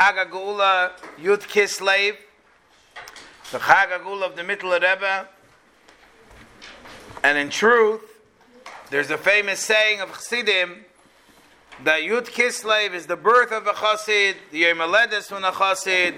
Chag Geula Yud Kislev, the Chag Geula of the Mittler Rebbe. And in truth, there's a famous saying of Chassidim that Yud Kislev is the birth of a Chassid, the Yom Aledes from a Chassid,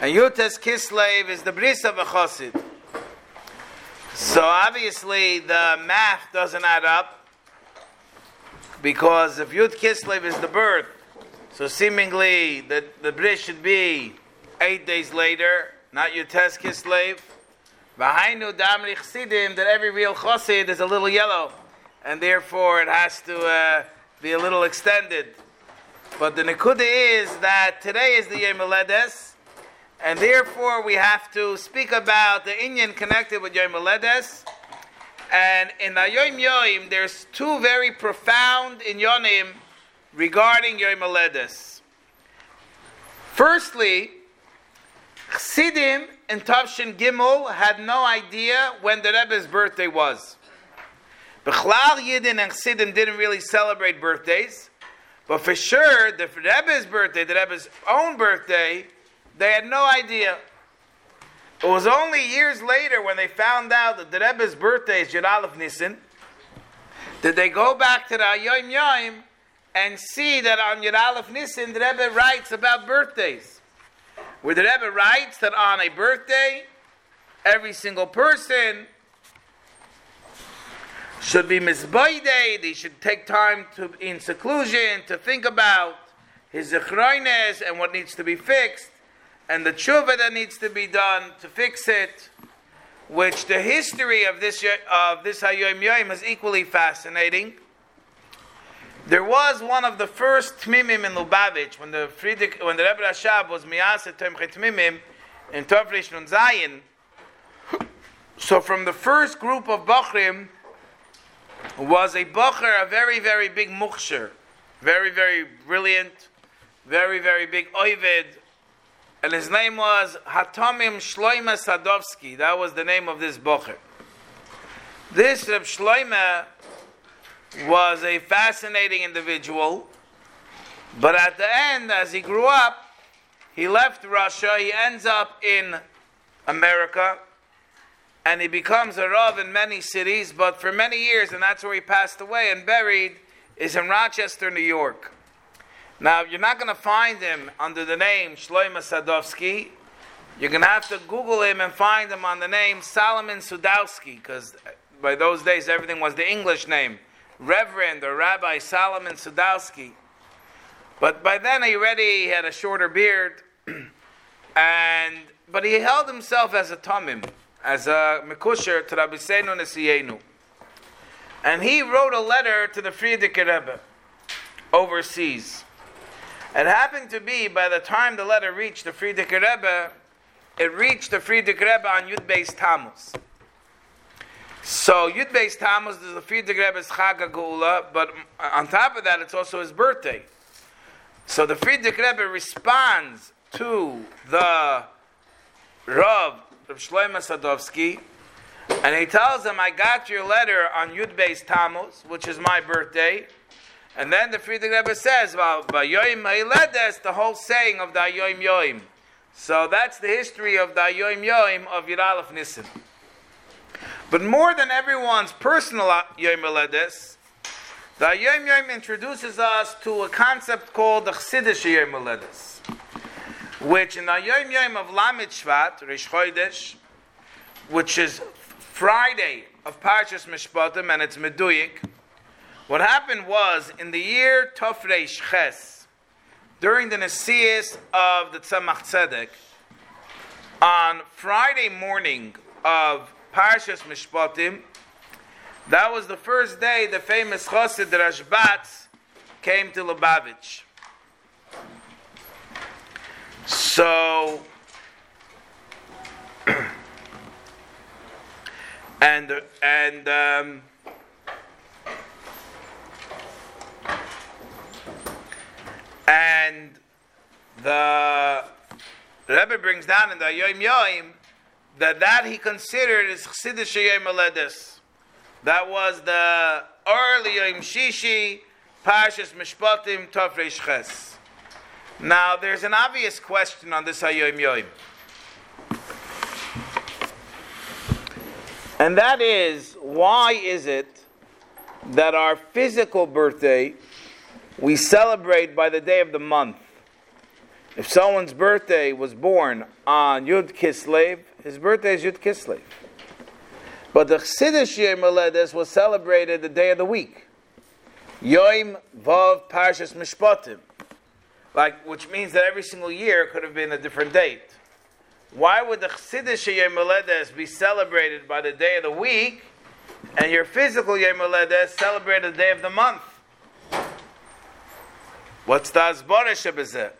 and Yutes Kislev is the bris of a Chassid. So obviously the math doesn't add up because if Yud Kislev is the birth, so seemingly the, the bris should be eight days later, not Yutes Kislev. V'hainu damri chsidim that every real chassid is a little yellow, and therefore it has to uh, be a little extended. But the nekuda is that today is the Yom Aledes, and therefore we have to speak about the Inyan connected with Yom Aledes. And in the Yom Yom, there's two very profound inyanim regarding Yom Aledes. Firstly, Chassidim and Tavshin Gimel had no idea when the Rebbe's birthday was. Bechlal Yidin and Chassidim didn't really celebrate birthdays, but for sure, the Rebbe's birthday, the Rebbe's own birthday, they had no idea. It was only years later when they found out that the Rebbe's birthday is Yud Aleph Nissen, did they go back to the Yom Yom and see that on Yud Aleph Nissen, the Rebbe writes about birthdays where the Rebbe writes that on a birthday, every single person should be misbaided, They should take time to in seclusion to think about his zechroines and what needs to be fixed, and the tshuva that needs to be done to fix it, which the history of this of this Hayom Yom is equally fascinating. There was one of the first Tmimim in Lubavitch when the Frierdiker, when the Rebbe Rashab was Miyaset Temche Tmimim in Tovrish Nun Zayin. So from the first group of Bachrim was a Bacher, a very, very big Mukhsher, very, very brilliant, very, very big Oivid, and his name was Hatomim Shloime Sadovsky. That was the name of this Bacher. This Reb Shloime was a fascinating individual, but at the end, as he grew up, he left Russia, he ends up in America, and he becomes a Rav in many cities, but for many years, and that's where he passed away and buried, is in Rochester, New York. Now, you're not going to find him under the name Shloima Sadovsky. You're going to have to Google him and find him on the name Solomon Sadowski, because by those days everything was the English name. Reverend or Rabbi Solomon Sadowski. But by then he already had a shorter beard, and but he held himself as a tamim, as a mekusher to Rabbi Seinu Nesiyenu. And he wrote a letter to the Frierdiker Rebbe overseas. It happened to be by the time the letter reached the Frierdiker Rebbe, it reached the Frierdiker Rebbe on Yud Beis Tammuz. So Yud Beis Tammuz is the Frierdiker Rebbe's Chag Geula, but on top of that, it's also his birthday. So the Frierdiker Rebbe responds to the Rav, Rav Shlomo Sadovsky, and he tells him, I got your letter on Yud Beis Tammuz, which is my birthday. And then the Frierdiker Rebbe says, well, Yoim Ha'iledes, the whole saying of the Yoim Yoim. So that's the history of the Yoim Yoim of Yud Aleph Nissen. But more than everyone's personal Yom Aledes, the Yom Yom introduces us to a concept called the Chassidish Yom Aledes, which in the Yom Yom of Lamed Shvat, Rish Chodesh, which is Friday of Parshas Mishpatim, and it's Meduyik, what happened was in the year Tofrei Ches, during the Nesias of the Tzemach Tzedek, on Friday morning of Parshas Mishpatim, that was the first day the famous Chassid Rashbatz came to Lubavitch. So, and and um, and the Rebbe brings down in the Yom Yom that that he considered is Chassidish Yom. That was the early Yom Shishi, Parshas Mishpatim, Tov Ches. Now, there's an obvious question on this Hayyim Yoim. And that is, why is it that our physical birthday we celebrate by the day of the month? If someone's birthday was born on Yud Kislev, his birthday is Yud Kislev. But the Chassidish Yom was celebrated the day of the week. Yom Vav Parshas Mishpatim. Like, which means that every single year could have been a different date. Why would the Chassidish Yom be celebrated by the day of the week, and your physical Yom Haledes celebrated the day of the month? What's the Asbara Shabbazet?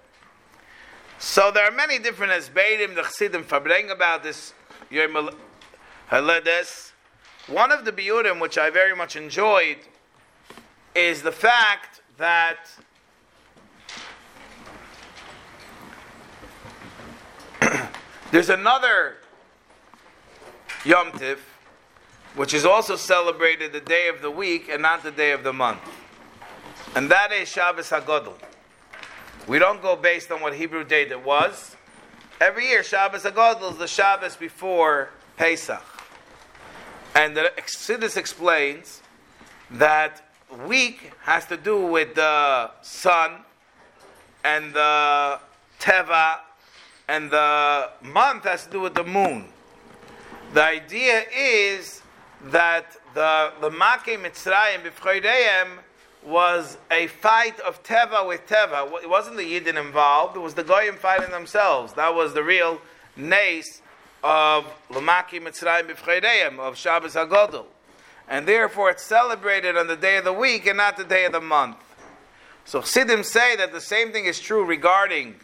So there are many different Esbeirim, the Chassidim Fabreng about this Yom Haledes. One of the Biurim, which I very much enjoyed, is the fact that there's another Yom Tiv, which is also celebrated the day of the week and not the day of the month. And that is Shabbos HaGodel. We don't go based on what Hebrew date it was. Every year, Shabbos Agadol is the Shabbos before Pesach. And the Exodus explains that week has to do with the sun and the Teva, and the month has to do with the moon. The idea is that the the Makei Mitzrayim b'Fchoydeyim was a fight of Teva with Teva. It wasn't the Yidden involved, it was the Goyim fighting themselves. That was the real nace of Lamaki Mitzrayim B'Fcheireim, of Shabbos HaGodel. And therefore it's celebrated on the day of the week and not the day of the month. So Chassidim say that the same thing is true regarding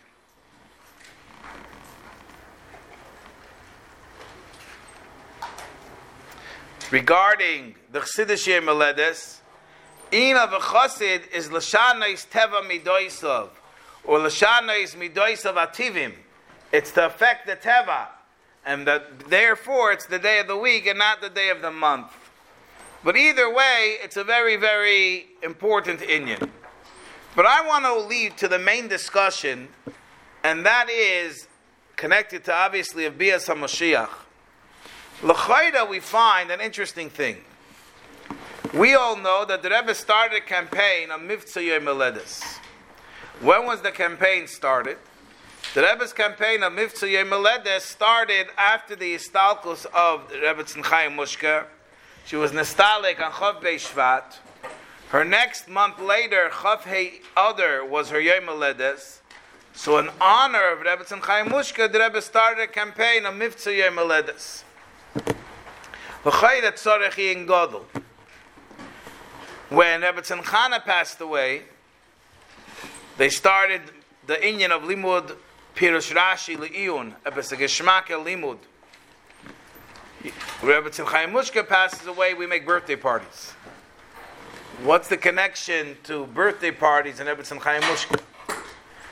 regarding the Chassidish Yom Ina v'chosid is l'shanais teva midoisav, or l'shanais midoisav ativim. It's to affect the teva, and that therefore it's the day of the week and not the day of the month. But either way, it's a very, very important inyan. But I want to lead to the main discussion, and that is connected to obviously of Bias HaMashiach. L'chayda, we find an interesting thing. We all know that the Rebbe started a campaign on Mivtza Yom When was the campaign started? The Rebbe's campaign of Mivtza Yom started after the Istalkus of the Rebbetzin Chaya Mushka. She was Nestalik on Chav Bei Shvat. Her next month later, Chav Hei Adar was her Yom So in honor of Rebbetzin Chaya Mushka, the Rebbe started a campaign on Mivtza Yom Haledes. V'chayda tzorech in Godel. When Rebbe Chana passed away, they started the inyan of limud pirush Rashi leiyun epes geshmak limud. Rebbe Mushka passes away, we make birthday parties. What's the connection to birthday parties and Rebbe Chaim Mushka?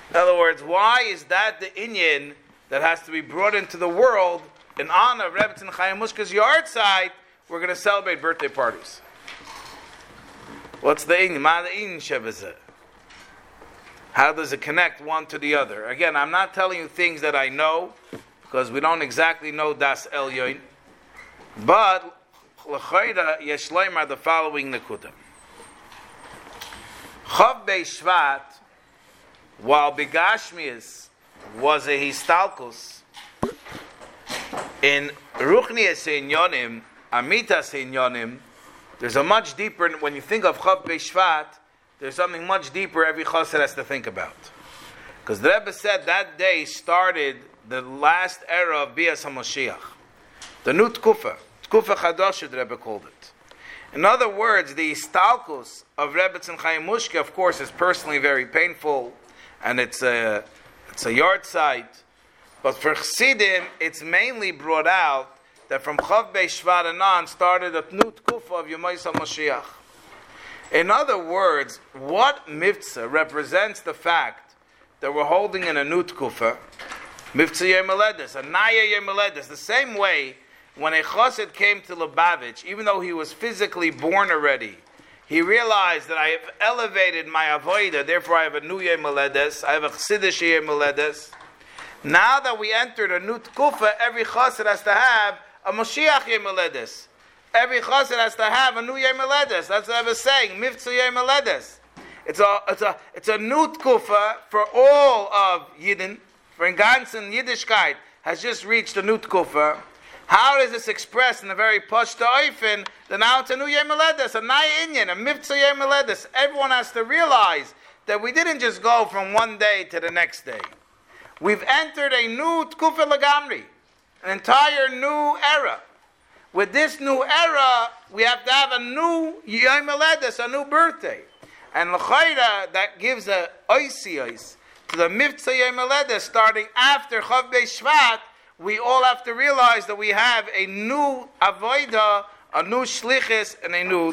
In other words, why is that the inyan that has to be brought into the world in honor of Rebbe Chaim Mushka's yard site? We're going to celebrate birthday parties. What's the in? How does it connect one to the other? Again, I'm not telling you things that I know because we don't exactly know Das Elyon. But l'chayda yeshleim the following nekuda. Chav Shvat, while Begashmias was a histalkus, in Ruchnias Yonim, Amitas Yonim, there's a much deeper, when you think of Chav Shvat, there's something much deeper every chassid has to think about. Because the Rebbe said that day started the last era of Bias HaMoshiach. The new Tkufa. Tkufa Chadosh, the Rebbe called it. In other words, the stalkus of Rebbetzin Chaya Mushke, of course, is personally very painful, and it's a, it's a yard site. But for Chassidim, it's mainly brought out that from Chav Bei Shvat and on started a new tkufa of Yemais Mashiach. In other words, what mitzvah represents the fact that we're holding in a new tkufa, mitzvah Yom a Naya Yom the same way when a chassid came to Lubavitch, even though he was physically born already, he realized that I have elevated my avoida, therefore I have a new Yom Meledes, I have a Chassidish Yom Meledes. Now that we entered a new Tkufa, every Chassid has to have a Moshiach Yom Meledes. Every Chassid has to have a new Yom Meledes. That's what I was saying, Mivtzu Yom Meledes. It's a, it's a, it's a new Tkufa for all of Yidden, for Ganzen Yiddishkeit has just reached a new Tkufa. How is this expressed in a very pashta oifen? That now it's a new Yom Meledes, a Naya Inyan, a Mivtza Yom Meledes. Everyone has to realize that we didn't just go from one day to the next day. We've entered a new Tkufa Lagamri, an entire new era. With this new era, we have to have a new Yom Meledes, a new birthday. And L'chaira, that gives a oisi to the Mivtza Yom starting after Chav Shvat, we all have to realize that we have a new avoida, a new shlichus, and a new